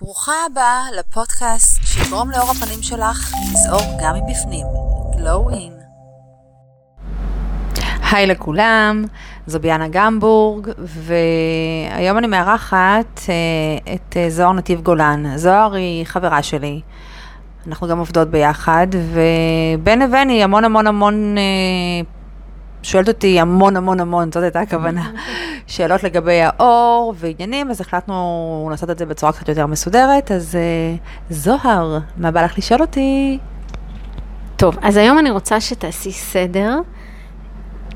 ברוכה הבאה לפודקאסט שיגרום לאור הפנים שלך לזעור גם מבפנים. Glow in. היי לכולם, זו ביאנה גמבורג, והיום אני מארחת uh, את uh, זוהר נתיב גולן. זוהר היא חברה שלי, אנחנו גם עובדות ביחד, ובין לבין היא המון המון המון uh, שואלת אותי המון המון המון, זאת הייתה הכוונה, שאלות לגבי העור ועניינים, אז החלטנו לעשות את זה בצורה קצת יותר מסודרת, אז אה, זוהר, מה בא לך לשאול אותי? טוב, אז היום אני רוצה שתעשי סדר,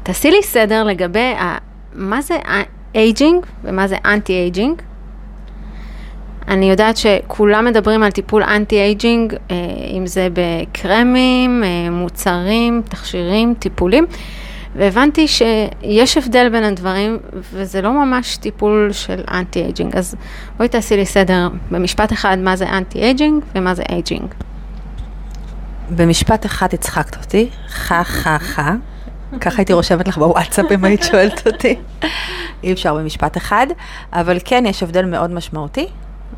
תעשי לי סדר לגבי ה, מה זה aging ומה זה anti aging. אני יודעת שכולם מדברים על טיפול anti aging, אה, אם זה בקרמים, אה, מוצרים, תכשירים, טיפולים. והבנתי שיש הבדל בין הדברים, וזה לא ממש טיפול של anti aging. אז בואי תעשי לי סדר במשפט אחד מה זה anti aging ומה זה aging. במשפט אחד הצחקת אותי, חה חה חה. ככה הייתי רושמת לך בוואטסאפ אם היית שואלת אותי. אי אפשר במשפט אחד, אבל כן יש הבדל מאוד משמעותי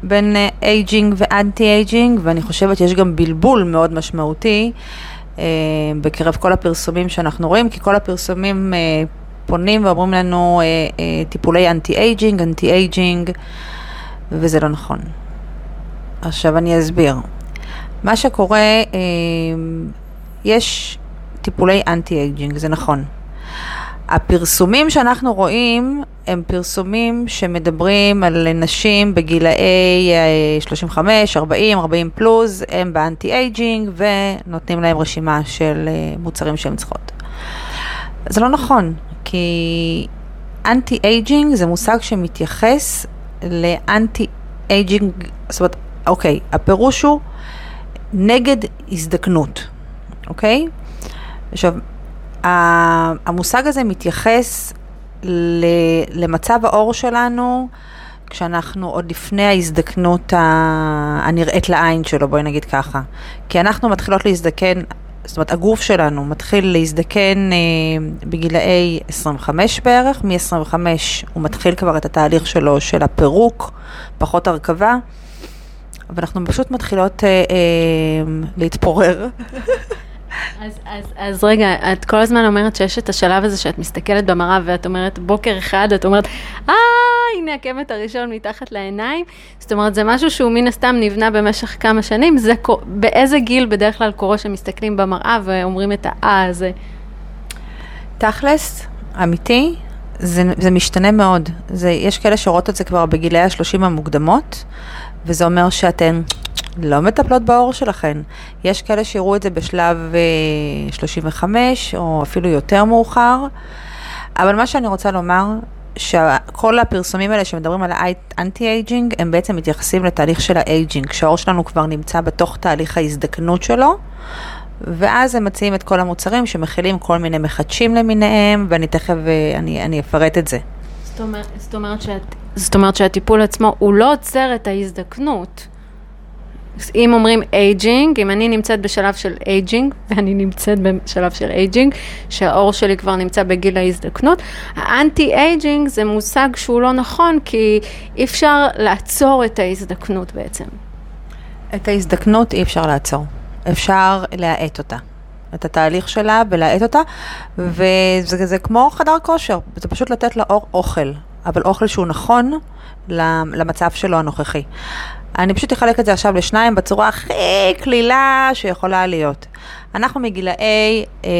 בין aging ו anti aging, ואני חושבת שיש גם בלבול מאוד משמעותי. אה, בקרב כל הפרסומים שאנחנו רואים, כי כל הפרסומים אה, פונים ואומרים לנו אה, טיפולי anti aging, anti aging, וזה לא נכון. עכשיו אני אסביר. מה שקורה, יש טיפולי anti aging, זה נכון. הפרסומים שאנחנו רואים הם פרסומים שמדברים על נשים בגילאי 35, 40, 40 פלוס, הם ב anti aging ונותנים להם רשימה של אה, מוצרים שהן צריכות. זה לא נכון, כי anti aging זה מושג שמתייחס ל anti aging, זאת אומרת, אוקיי, הפירוש הוא נגד הזדקנות, אוקיי? עכשיו, המושג הזה מתייחס למצב האור שלנו כשאנחנו עוד לפני ההזדקנות הנראית לעין שלו, בואי נגיד ככה. כי אנחנו מתחילות להזדקן, זאת אומרת הגוף שלנו מתחיל להזדקן אה, בגילאי 25 בערך, מ-25 הוא מתחיל כבר את התהליך שלו של הפירוק, פחות הרכבה, ואנחנו פשוט מתחילות אה, אה, להתפורר. אז, אז, אז רגע, את כל הזמן אומרת שיש את השלב הזה שאת מסתכלת במראה ואת אומרת, בוקר אחד, את אומרת, אה, הנה הקמת הראשון מתחת לעיניים. זאת אומרת, זה משהו שהוא מן הסתם נבנה במשך כמה שנים. זה, באיזה גיל בדרך כלל קורה שמסתכלים במראה ואומרים את האה הזה? תכלס, אמיתי, זה, זה משתנה מאוד. זה, יש כאלה שרואות את זה כבר בגילי השלושים המוקדמות, וזה אומר שאתן לא מטפלות בעור שלכן. יש כאלה שיראו את זה בשלב 35 אה, או אפילו יותר מאוחר, אבל מה שאני רוצה לומר, שכל הפרסומים האלה שמדברים על ה anti aging, הם בעצם מתייחסים לתהליך של ה aging, כשהעור שלנו כבר נמצא בתוך תהליך ההזדקנות שלו, ואז הם מציעים את כל המוצרים שמכילים כל מיני מחדשים למיניהם, ואני תכף, אה, אני, אני אפרט את זה. זאת אומרת, זאת, אומרת שאת, זאת אומרת שהטיפול עצמו, הוא לא עוצר את ההזדקנות. אם אומרים aging, אם אני נמצאת בשלב של aging, ואני נמצאת בשלב של aging, שהעור שלי כבר נמצא בגיל ההזדקנות, ה anti aging זה מושג שהוא לא נכון, כי אי אפשר לעצור את ההזדקנות בעצם. את ההזדקנות אי אפשר לעצור, אפשר להאט אותה. את התהליך שלה ולהאט אותה, וזה זה כמו חדר כושר, זה פשוט לתת לעור אוכל, אבל אוכל שהוא נכון למצב שלו הנוכחי. אני פשוט אחלק את זה עכשיו לשניים בצורה הכי קלילה שיכולה להיות. אנחנו מגילאי אה,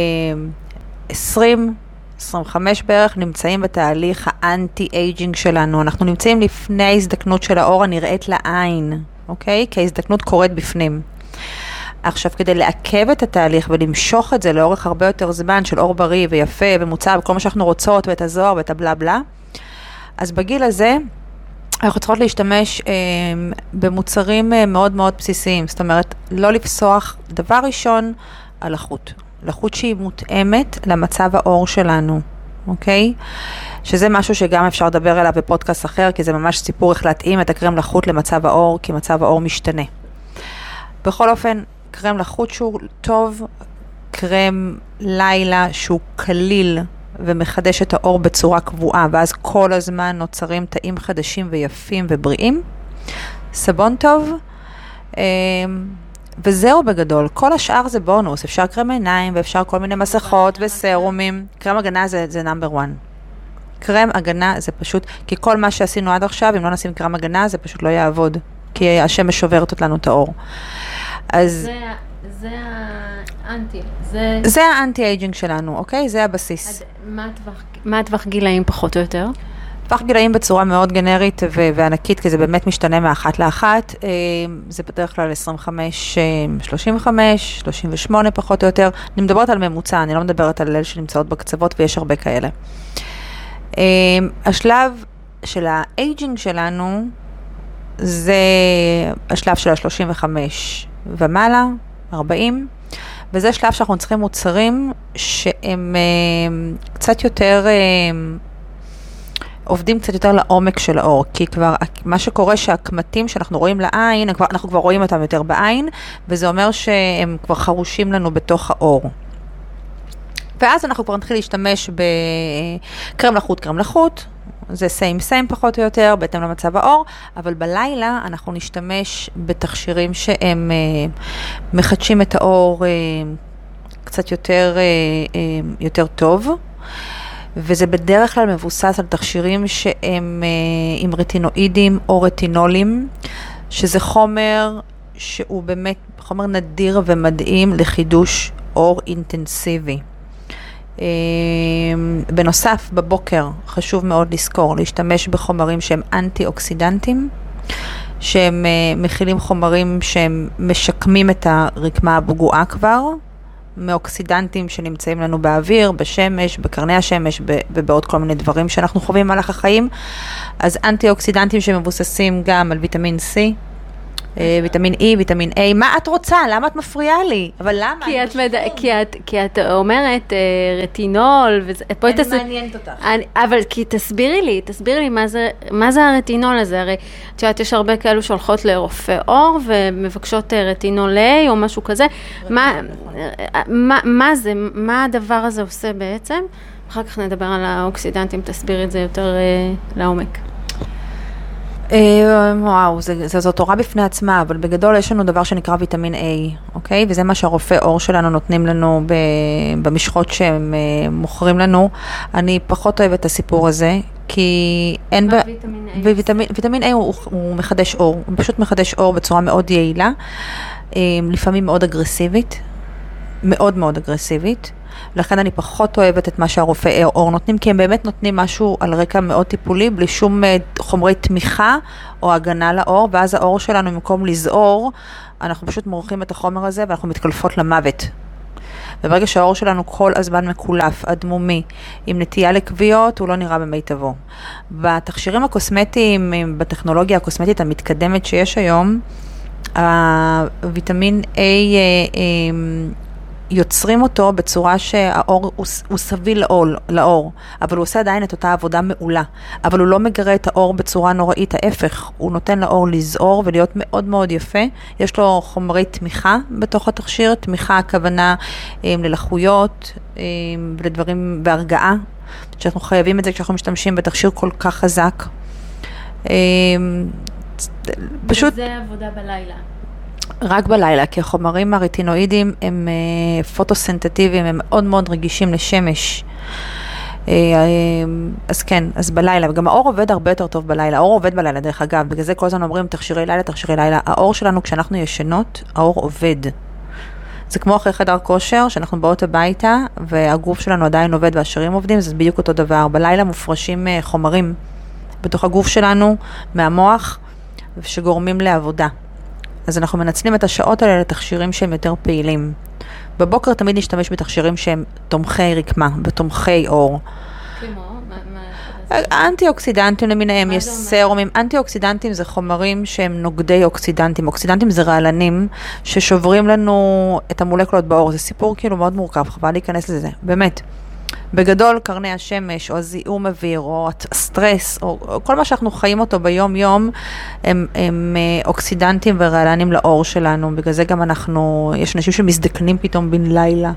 20, 25 בערך נמצאים בתהליך ה anti aging שלנו. אנחנו נמצאים לפני ההזדקנות של העור הנראית לעין, אוקיי? כי ההזדקנות קורית בפנים. עכשיו, כדי לעכב את התהליך ולמשוך את זה לאורך הרבה יותר זמן של עור בריא ויפה ומוצק, כל מה שאנחנו רוצות ואת הזוהר ואת הבלה בלה, אז בגיל הזה אנחנו צריכות להשתמש אה, במוצרים אה, מאוד מאוד בסיסיים, זאת אומרת, לא לפסוח, דבר ראשון, על החוט. לחוט שהיא מותאמת למצב העור שלנו, אוקיי? שזה משהו שגם אפשר לדבר עליו בפודקאסט אחר, כי זה ממש סיפור איך להתאים את הקרם לחוט למצב העור, כי מצב העור משתנה. בכל אופן, קרם לחוט שהוא טוב, קרם לילה שהוא קליל ומחדש את האור בצורה קבועה, ואז כל הזמן נוצרים תאים חדשים ויפים ובריאים. סבון טוב, אמ, וזהו בגדול. כל השאר זה בונוס, אפשר קרם עיניים ואפשר כל מיני מסכות וסרומים. קרם הגנה זה, זה נאמבר 1. קרם הגנה זה פשוט, כי כל מה שעשינו עד עכשיו, אם לא נשים קרם הגנה, זה פשוט לא יעבוד. כי השמש שוברת לנו את האור. אז... זה, זה זה... זה ה anti aging שלנו, אוקיי? זה הבסיס. מה הטווח- מה הטווח גילאים פחות או יותר? טווח גילאים בצורה מאוד גנרית ו- וענקית, כי זה באמת משתנה מאחת לאחת. אה, זה בדרך כלל 25, אה, 35, 38 פחות או יותר. אני מדברת על ממוצע, אני לא מדברת על אלה שנמצאות בקצוות, ויש הרבה כאלה. אה, השלב של ה aging שלנו, זה השלב של ה-35 ומעלה, 40, וזה שלב שאנחנו צריכים מוצרים שהם אה, קצת יותר... אה, עובדים קצת יותר לעומק של האור, כי כבר מה שקורה שהקמטים שאנחנו רואים לעין, כבר, אנחנו כבר רואים אותם יותר בעין, וזה אומר שהם כבר חרושים לנו בתוך האור. ואז אנחנו כבר נתחיל להשתמש בקרם לחוט, קרם לחוט, זה סיים סיים פחות או יותר, בהתאם למצב האור, אבל בלילה אנחנו נשתמש בתכשירים שהם אה, מחדשים את האור אה, קצת יותר, אה, יותר טוב. וזה בדרך כלל מבוסס על תכשירים שהם עם רטינואידים או רטינולים, שזה חומר שהוא באמת חומר נדיר ומדהים לחידוש אור אינטנסיבי. אה, בנוסף, בבוקר חשוב מאוד לזכור להשתמש בחומרים שהם אנטי-אוקסידנטים, שהם אה, מכילים חומרים שהם משקמים את הרקמה הפגועה כבר, מאוקסידנטים שנמצאים לנו באוויר, בשמש, בקרני השמש ובעוד כל מיני דברים שאנחנו חווים במהלך החיים. אז אנטי אוקסידנטים שמבוססים גם על ויטמין C, ויטמין E, ויטמין A. מה את רוצה? למה את מפריעה לי? אבל למה? כי את, מד... בשוק. כי, את, כי את אומרת אה, רטינול, וזה, בואי אני תס... מעניינת אותך. אני, אבל כי תסבירי לי, תסבירי לי מה זה, מה זה הרטינול הזה, הרי את יודעת, יש הרבה כאלו שהולכות לרופא עור ומבקשות אה, רטינול A או משהו כזה, מה, אה, מה, מה זה, מה הדבר הזה עושה בעצם? אחר כך נדבר על האוקסידנטים, תסבירי את זה יותר אה, לעומק. אה, וואו, זה, זה, זו תורה בפני עצמה, אבל בגדול יש לנו דבר שנקרא ויטמין A, אוקיי? וזה מה שהרופאי עור שלנו נותנים לנו ב, במשחות שהם אה, מוכרים לנו. אני פחות אוהבת את הסיפור הזה, כי אין... מה ב- ויטמין A ויטמין, ויטמין A הוא, הוא מחדש אור, הוא פשוט מחדש אור בצורה מאוד יעילה, אה, לפעמים מאוד אגרסיבית, מאוד מאוד אגרסיבית. לכן אני פחות אוהבת את מה שהרופאי אור נותנים, כי הם באמת נותנים משהו על רקע מאוד טיפולי, בלי שום אה, חומרי תמיכה או הגנה לאור, ואז האור שלנו, במקום לזעור, אנחנו פשוט מורחים את החומר הזה ואנחנו מתקלפות למוות. וברגע שהאור שלנו כל הזמן מקולף, אדמומי, עם נטייה לכוויות, הוא לא נראה במיטבו. בתכשירים הקוסמטיים, בטכנולוגיה הקוסמטית המתקדמת שיש היום, הוויטמין A אה, אה, יוצרים אותו בצורה שהאור הוא, הוא סביל לאור, לאור, אבל הוא עושה עדיין את אותה עבודה מעולה. אבל הוא לא מגרה את האור בצורה נוראית, ההפך, הוא נותן לאור לזעור ולהיות מאוד מאוד יפה. יש לו חומרי תמיכה בתוך התכשיר, תמיכה הכוונה אה, ללחויות אה, ולדברים בהרגעה, שאנחנו חייבים את זה כשאנחנו משתמשים בתכשיר כל כך חזק. אה, פשוט... וזה עבודה בלילה. רק בלילה, כי החומרים הרטינואידיים הם אה, פוטוסינתטיביים, הם מאוד מאוד רגישים לשמש. אה, אה, אז כן, אז בלילה, וגם האור עובד הרבה יותר טוב בלילה, האור עובד בלילה דרך אגב, בגלל זה כל הזמן אומרים תכשירי לילה, תכשירי לילה, האור שלנו כשאנחנו ישנות, האור עובד. זה כמו אחרי חדר כושר, שאנחנו באות הביתה והגוף שלנו עדיין עובד והשרירים עובדים, זה בדיוק אותו דבר. בלילה מופרשים אה, חומרים בתוך הגוף שלנו, מהמוח, שגורמים לעבודה. אז אנחנו מנצלים את השעות האלה לתכשירים שהם יותר פעילים. בבוקר תמיד נשתמש בתכשירים שהם תומכי רקמה ותומכי אור. כמו, מה, מה... אנטי אוקסידנטים למיניהם, יש? סרומים. אנטי אוקסידנטים זה חומרים שהם נוגדי אוקסידנטים. אוקסידנטים זה רעלנים ששוברים לנו את המולקולות באור. זה סיפור כאילו מאוד מורכב, חבל להיכנס לזה, באמת. בגדול, קרני השמש, או זיהום אוויר, או הסטרס, או, או כל מה שאנחנו חיים אותו ביום-יום, הם, הם אה, אוקסידנטים ורעלנים לאור שלנו. בגלל זה גם אנחנו, יש אנשים שמזדקנים פתאום בן לילה.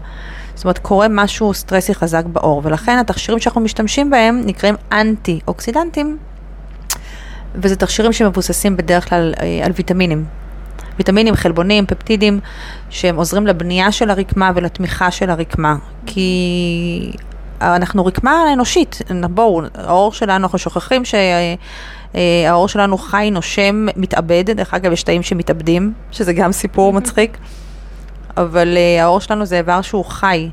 זאת אומרת, קורה משהו סטרסי חזק בעור, ולכן התכשירים שאנחנו משתמשים בהם נקראים אנטי-אוקסידנטים, וזה תכשירים שמבוססים בדרך כלל אה, על ויטמינים. ויטמינים, חלבונים, פפטידים, שהם עוזרים לבנייה של הרקמה ולתמיכה של הרקמה. כי אנחנו רקמה אנושית, בואו, העור שלנו, אנחנו שוכחים שהעור שלנו חי, נושם, מתאבד, דרך אגב, יש תאים שמתאבדים, שזה גם סיפור מצחיק, אבל אה, העור שלנו זה איבר שהוא חי.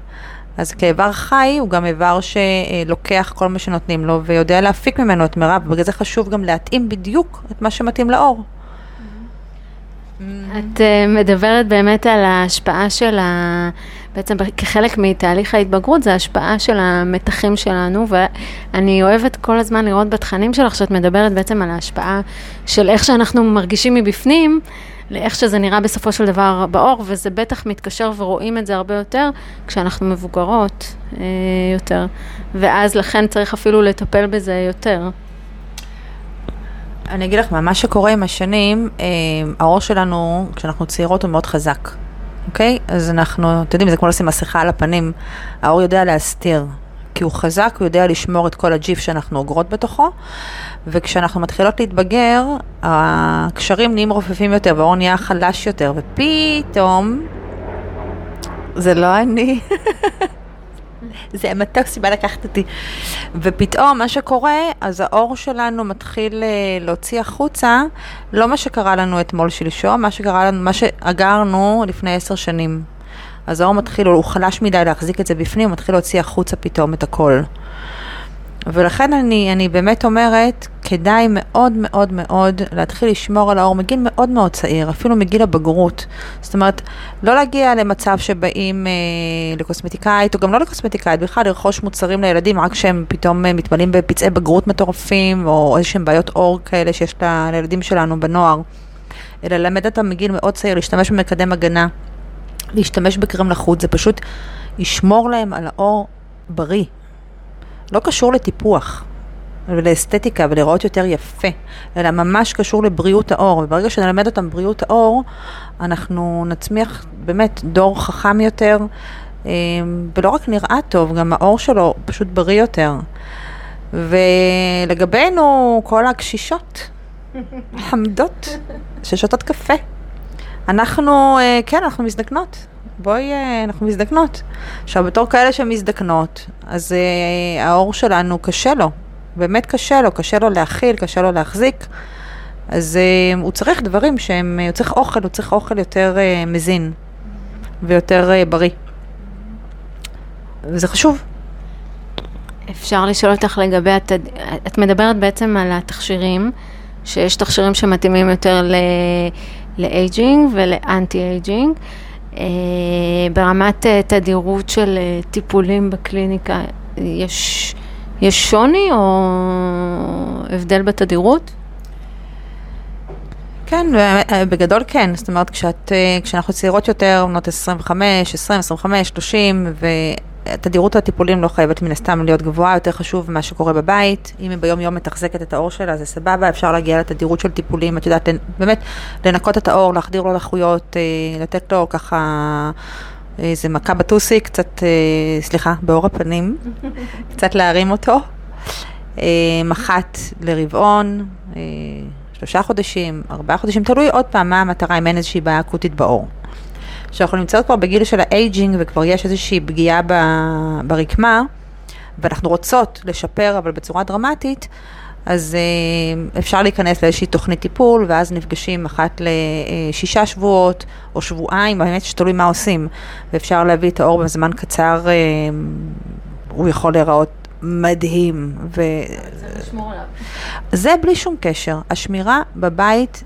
אז כאיבר חי הוא גם איבר שלוקח כל מה שנותנים לו ויודע להפיק ממנו את מירב, ובגלל זה חשוב גם להתאים בדיוק את מה שמתאים לעור. את uh, מדברת באמת על ההשפעה של ה... בעצם כחלק מתהליך ההתבגרות, זה ההשפעה של המתחים שלנו, ואני אוהבת כל הזמן לראות בתכנים שלך שאת מדברת בעצם על ההשפעה של איך שאנחנו מרגישים מבפנים, לאיך שזה נראה בסופו של דבר בעור, וזה בטח מתקשר ורואים את זה הרבה יותר כשאנחנו מבוגרות אה, יותר, ואז לכן צריך אפילו לטפל בזה יותר. אני אגיד לך מה, מה שקורה עם השנים, אה, העור שלנו, כשאנחנו צעירות, הוא מאוד חזק, אוקיי? אז אנחנו, אתם יודעים, זה כמו לשים מסכה על הפנים, העור יודע להסתיר, כי הוא חזק, הוא יודע לשמור את כל הג'יף שאנחנו אוגרות בתוכו, וכשאנחנו מתחילות להתבגר, הקשרים נהיים רופפים יותר, והעור נהיה חלש יותר, ופתאום, זה לא אני. זה המתוק סיבה לקחת אותי. ופתאום מה שקורה, אז האור שלנו מתחיל אה, להוציא החוצה, לא מה שקרה לנו אתמול שלשום, מה שקרה לנו, מה שאגרנו לפני עשר שנים. אז האור מתחיל, הוא חלש מדי להחזיק את זה בפנים, הוא מתחיל להוציא החוצה פתאום את הכל. ולכן אני, אני באמת אומרת, כדאי מאוד מאוד מאוד להתחיל לשמור על האור מגיל מאוד מאוד צעיר, אפילו מגיל הבגרות. זאת אומרת, לא להגיע למצב שבאים אה, לקוסמטיקאית, או גם לא לקוסמטיקאית, בכלל לרכוש מוצרים לילדים רק שהם פתאום אה, מתמלאים בפצעי בגרות מטורפים, או איזשהם בעיות אור כאלה שיש לילדים שלנו בנוער. אלא ללמד אותם מגיל מאוד צעיר להשתמש במקדם הגנה, להשתמש בקרם לחוץ, זה פשוט ישמור להם על האור בריא. לא קשור לטיפוח ולאסתטיקה ולראות יותר יפה, אלא ממש קשור לבריאות האור, וברגע שנלמד אותם בריאות האור, אנחנו נצמיח באמת דור חכם יותר, אמ, ולא רק נראה טוב, גם האור שלו פשוט בריא יותר. ולגבינו, כל הקשישות, חמדות, ששותות קפה. אנחנו, אה, כן, אנחנו מזדקנות. בואי, אה, אנחנו מזדקנות. עכשיו, בתור כאלה שמזדקנות, אז אה, העור שלנו קשה לו, באמת קשה לו, קשה לו להכיל, קשה לו להחזיק. אז אה, הוא צריך דברים שהם, הוא צריך אוכל, הוא צריך אוכל יותר אה, מזין ויותר אה, בריא. וזה חשוב. אפשר לשאול אותך לגבי, התד... את מדברת בעצם על התכשירים, שיש תכשירים שמתאימים יותר ל aging ול anti aging. אה, ברמת אה, תדירות של אה, טיפולים בקליניקה, יש, יש שוני או הבדל בתדירות? כן, בגדול כן, זאת אומרת, כשאת, כשאנחנו צעירות יותר, בנות 25, 20, 25, 30, תדירות הטיפולים לא חייבת מן הסתם להיות גבוהה, יותר חשוב ממה שקורה בבית. אם היא ביום יום מתחזקת את העור שלה, זה סבבה, אפשר להגיע לתדירות של טיפולים, את יודעת, באמת, לנקות את האור, להחדיר לו לחות, אה, לתת לו ככה איזה מכה בטוסי, קצת, אה, סליחה, באור הפנים, קצת להרים אותו. אה, מח"ט לרבעון, שלושה חודשים, ארבעה חודשים, תלוי עוד פעם מה המטרה, אם אין איזושהי בעיה אקוטית בעור. שאנחנו נמצאות כבר בגיל של האייג'ינג וכבר יש איזושהי פגיעה ברקמה, ואנחנו רוצות לשפר אבל בצורה דרמטית, אז אה, אפשר להיכנס לאיזושהי תוכנית טיפול, ואז נפגשים אחת לשישה שבועות או שבועיים, באמת שתלוי מה עושים, ואפשר להביא את האור בזמן קצר, אה, הוא יכול להיראות מדהים. ו... זה בלי שום קשר. השמירה בבית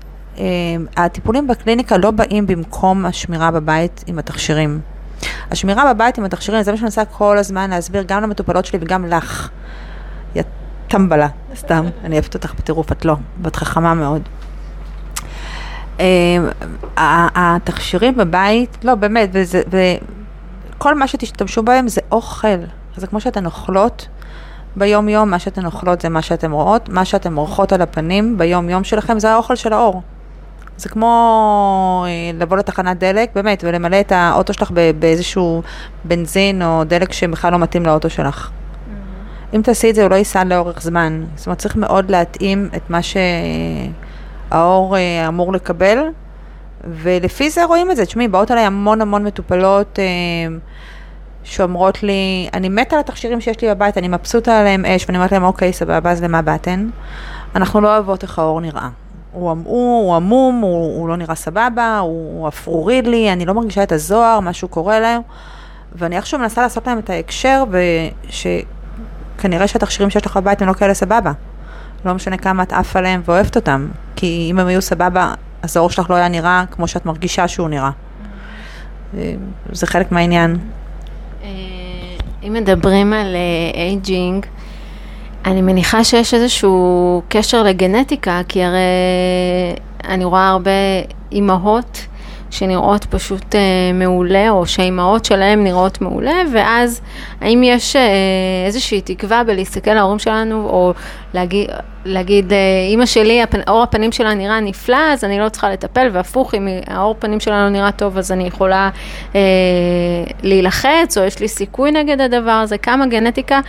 הטיפולים בקליניקה לא באים במקום השמירה בבית עם התכשירים. השמירה בבית עם התכשירים, זה מה שאני מנסה כל הזמן להסביר גם למטופלות שלי וגם לך. יא טמבלה, סתם, אני אוהבת אותך בטירוף, את לא, ואת חכמה מאוד. אמ, התכשירים בבית, לא באמת, וזה, וכל מה שתשתמשו בהם זה אוכל. זה כמו שאתן אוכלות ביום יום, מה שאתן אוכלות זה מה שאתן רואות, מה שאתן עורכות על הפנים ביום יום שלכם זה האוכל של האור. זה כמו אה, לבוא לתחנת דלק, באמת, ולמלא את האוטו שלך באיזשהו בנזין או דלק שבכלל לא מתאים לאוטו שלך. Mm-hmm. אם תעשי את זה, הוא לא ייסע לאורך זמן. זאת אומרת, צריך מאוד להתאים את מה שהאור אה, אמור לקבל, ולפי זה רואים את זה. תשמעי, באות עליי המון המון מטופלות אה, שאומרות לי, אני מתה על התכשירים שיש לי בבית, אני מבסוטה עליהם אש, ואני אומרת להם, אוקיי, סבבה, אז למה באתן? אנחנו לא אוהבות איך האור נראה. הוא, הוא, הוא עמום, הוא, הוא לא נראה סבבה, הוא, הוא אפרורי לי, אני לא מרגישה את הזוהר, משהו קורה להם. ואני איכשהו מנסה לעשות להם את ההקשר, ושכנראה שהתכשירים שיש לך בבית הם לא כאלה סבבה. לא משנה כמה את עפה עליהם ואוהבת אותם, כי אם הם היו סבבה, אז העור שלך לא היה נראה כמו שאת מרגישה שהוא נראה. זה חלק מהעניין. אה, אם מדברים על aging, אה, אני מניחה שיש איזשהו קשר לגנטיקה, כי הרי אני רואה הרבה אימהות שנראות פשוט אה, מעולה, או שהאימהות שלהם נראות מעולה, ואז האם יש אה, איזושהי תקווה בלהסתכל על ההורים שלנו, או להגיד, להגיד אה, אימא שלי, הפנ, אור הפנים שלה נראה נפלא, אז אני לא צריכה לטפל, והפוך, אם האור פנים שלה לא נראה טוב, אז אני יכולה אה, להילחץ, או יש לי סיכוי נגד הדבר הזה, כמה גנטיקה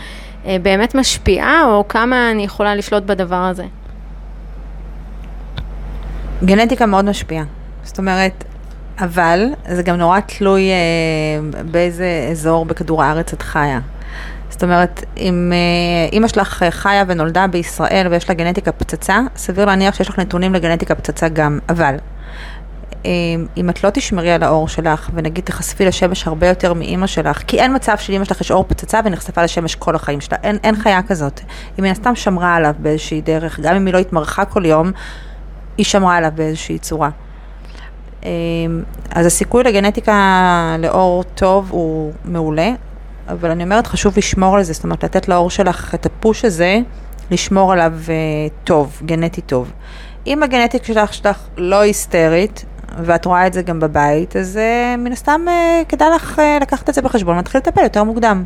באמת משפיעה, או כמה אני יכולה לשלוט בדבר הזה? גנטיקה מאוד משפיעה. זאת אומרת, אבל זה גם נורא תלוי אה, באיזה אזור בכדור הארץ את חיה. זאת אומרת, אם אה, אימא שלך חיה ונולדה בישראל ויש לה גנטיקה פצצה, סביר להניח שיש לך נתונים לגנטיקה פצצה גם, אבל אה, אם את לא תשמרי על האור שלך, ונגיד תחשפי לשמש הרבה יותר מאימא שלך, כי אין מצב שלאימא שלך יש אור פצצה ונחשפה לשמש כל החיים שלה, אין, אין חיה כזאת. היא מן הסתם שמרה עליו באיזושהי דרך, גם אם היא לא התמרחה כל יום, היא שמרה עליו באיזושהי צורה. אה, אז הסיכוי לגנטיקה לאור טוב הוא מעולה, אבל אני אומרת, חשוב לשמור על זה, זאת אומרת, לתת לאור שלך את הפוש הזה, לשמור עליו uh, טוב, גנטי טוב. אם הגנטיקה שלך שלך לא היסטרית, ואת רואה את זה גם בבית, אז uh, מן הסתם uh, כדאי לך uh, לקחת את זה בחשבון ולהתחיל לטפל יותר מוקדם.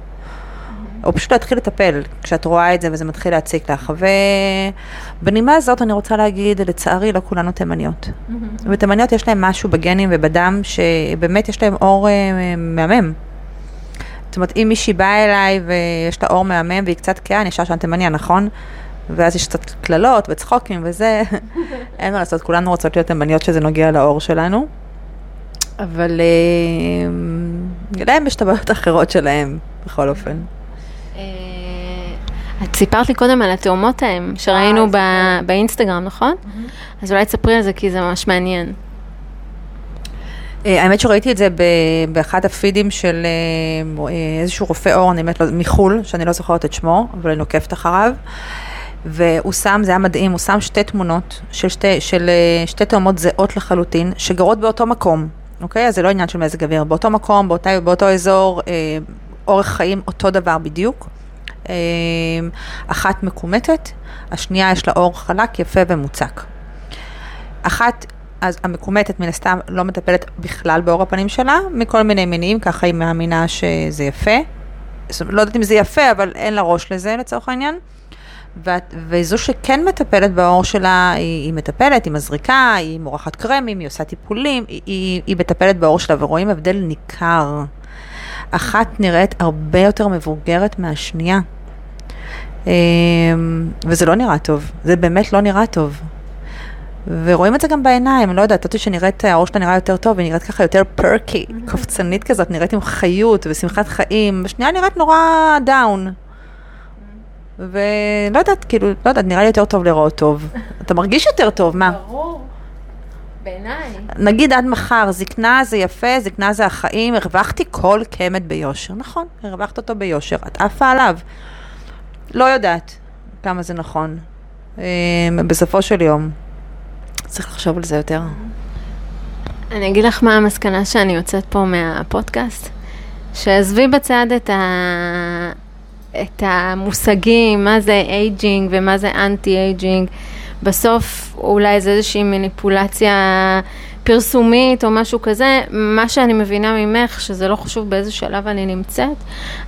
או פשוט להתחיל לטפל כשאת רואה את זה וזה מתחיל להציק לך. ובנימה הזאת אני רוצה להגיד, לצערי לא כולנו תימניות. ותימניות יש להם משהו בגנים ובדם שבאמת יש להם אור uh, מהמם. זאת אומרת, אם מישהי באה אליי ויש לה אור מהמם והיא קצת כהה, אני אשאר שם תימניה, נכון? ואז יש קצת קללות וצחוקים וזה, אין מה לעשות, כולנו רוצות להיות תימניות שזה נוגע לאור שלנו. אבל אה, להם יש את הבעיות האחרות שלהם, בכל אופן. אה, את סיפרת לי קודם על התאומות ההם, שראינו אה, באינסטגרם, נכון? אז אולי תספרי על זה, כי זה ממש מעניין. האמת שראיתי את זה באחד הפידים של איזשהו רופא אור, אני באמת לא, מחו"ל, שאני לא זוכרת את שמו, אבל אני עוקבת אחריו. והוא שם, זה היה מדהים, הוא שם שתי תמונות של שתי, של שתי תאומות זהות לחלוטין, שגרות באותו מקום, אוקיי? אז זה לא עניין של מזג אוויר, באותו מקום, באותה, באותו אזור, אה, אורך חיים, אותו דבר בדיוק. אה, אחת מקומטת, השנייה יש לה אור חלק, יפה ומוצק. אחת אז המקומטת מן הסתם לא מטפלת בכלל באור הפנים שלה, מכל מיני מינים, ככה היא מאמינה שזה יפה. לא יודעת אם זה יפה, אבל אין לה ראש לזה לצורך העניין. וזו שכן מטפלת באור שלה, היא, היא מטפלת, היא מזריקה, היא מורחת קרמים, היא עושה טיפולים, היא, היא, היא מטפלת באור שלה, ורואים הבדל ניכר. אחת נראית הרבה יותר מבוגרת מהשנייה. אמ, וזה לא נראה טוב, זה באמת לא נראה טוב. ורואים את זה גם בעיניים, לא יודעת, אותי שנראית, העור שלה נראה יותר טוב, היא נראית ככה יותר פרקי, קופצנית כזאת, נראית עם חיות ושמחת חיים, בשנייה נראית נורא דאון. ולא יודעת, כאילו, לא יודעת, נראה לי יותר טוב לראות טוב. אתה מרגיש יותר טוב, מה? ברור. בעיניי. נגיד עד מחר, זקנה זה יפה, זקנה זה החיים, הרווחתי כל קמט ביושר. נכון, הרווחת אותו ביושר, את עפה עליו. לא יודעת כמה זה נכון. אמ, בסופו של יום. צריך לחשוב על זה יותר. אני אגיד לך מה המסקנה שאני יוצאת פה מהפודקאסט. שעזבי בצד את, ה... את המושגים, מה זה aging ומה זה anti aging. בסוף אולי זה איזושהי מניפולציה פרסומית או משהו כזה. מה שאני מבינה ממך, שזה לא חשוב באיזה שלב אני נמצאת,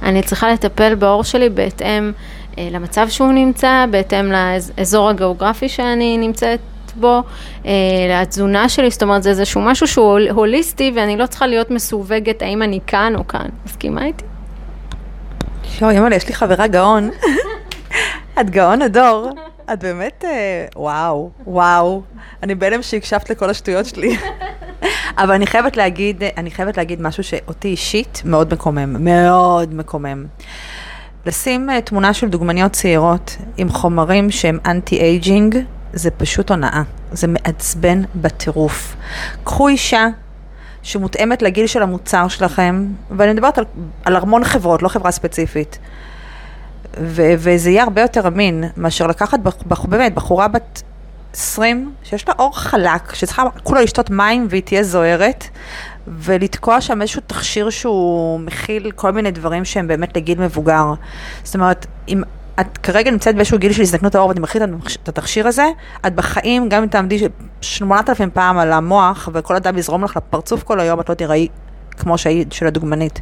אני צריכה לטפל בעור שלי בהתאם אה, למצב שהוא נמצא, בהתאם לאזור הגיאוגרפי שאני נמצאת בו, אה, לתזונה שלי, זאת אומרת זה איזשהו משהו שהוא הוליסטי ואני לא צריכה להיות מסווגת האם אני כאן או כאן. מסכימה איתי? יואו, יאללה, יש לי חברה גאון. את גאון הדור. את באמת, אה, וואו, וואו. אני בהלם שהקשבת לכל השטויות שלי. אבל אני חייבת להגיד, אני חייבת להגיד משהו שאותי אישית מאוד מקומם, מאוד מקומם. לשים אה, תמונה של דוגמניות צעירות עם חומרים שהם anti aging, זה פשוט הונאה. זה מעצבן בטירוף. קחו אישה שמותאמת לגיל של המוצר שלכם, ואני מדברת על, על המון חברות, לא חברה ספציפית. ו- וזה יהיה הרבה יותר אמין מאשר לקחת בח- באמת בחורה בת 20 שיש לה אור חלק, שצריכה כולה לשתות מים והיא תהיה זוהרת, ולתקוע שם איזשהו תכשיר שהוא מכיל כל מיני דברים שהם באמת לגיל מבוגר. זאת אומרת, אם את כרגע נמצאת באיזשהו גיל של הזדקנות העור ואתם מכיל את התכשיר הזה, את בחיים, גם אם תעמדי 8,000 פעם על המוח וכל אדם יזרום לך לפרצוף כל היום, את לא תיראי כמו שהיית של הדוגמנית.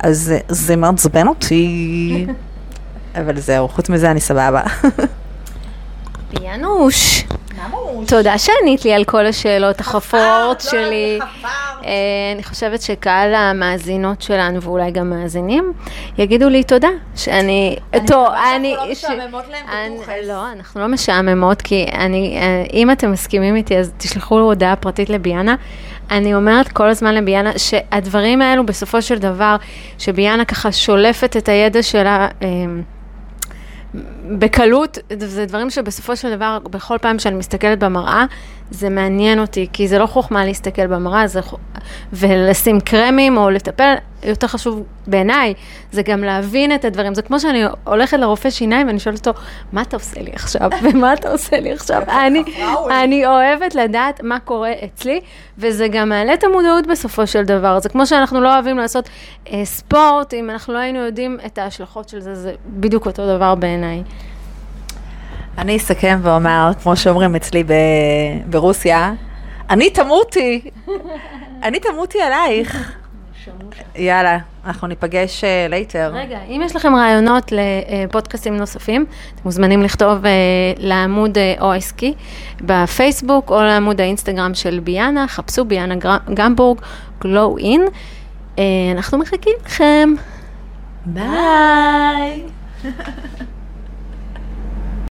אז זה- זה מעצבן אותי. אבל זהו, חוץ מזה אני סבבה. פיאנוש, תודה שענית לי על כל השאלות החפות שלי. אה, אני חושבת שקהל המאזינות שלנו, ואולי גם מאזינים, יגידו לי תודה, שאני... טוב, אני... לא ש- משעממות להם אני- בדוכס. לא, אנחנו לא משעממות, כי אני... אה, אם אתם מסכימים איתי, אז תשלחו הודעה פרטית לביאנה. אני אומרת כל הזמן לביאנה, שהדברים האלו, בסופו של דבר, שביאנה ככה שולפת את הידע שלה... בקלות, זה דברים שבסופו של דבר, בכל פעם שאני מסתכלת במראה, זה מעניין אותי, כי זה לא חוכמה להסתכל במראה, זה ח... ולשים קרמים או לטפל, יותר חשוב בעיניי, זה גם להבין את הדברים. זה כמו שאני הולכת לרופא שיניים ואני שואלת אותו, מה אתה עושה לי עכשיו? ומה אתה עושה לי עכשיו? אני, אני אוהבת לדעת מה קורה אצלי, וזה גם מעלה את המודעות בסופו של דבר. זה כמו שאנחנו לא אוהבים לעשות אה, ספורט, אם אנחנו לא היינו יודעים את ההשלכות של זה, זה בדיוק אותו דבר בעיניי. אני אסכם ואומר, כמו שאומרים אצלי ב- ברוסיה, אני תמותי, אני תמותי עלייך. יאללה, אנחנו ניפגש later. רגע, אם יש לכם רעיונות לפודקאסטים נוספים, אתם מוזמנים לכתוב אה, לעמוד אה, עסקי בפייסבוק או לעמוד האינסטגרם של ביאנה, חפשו ביאנה גמבורג, גלו אין. אנחנו מחכים לכם. ביי.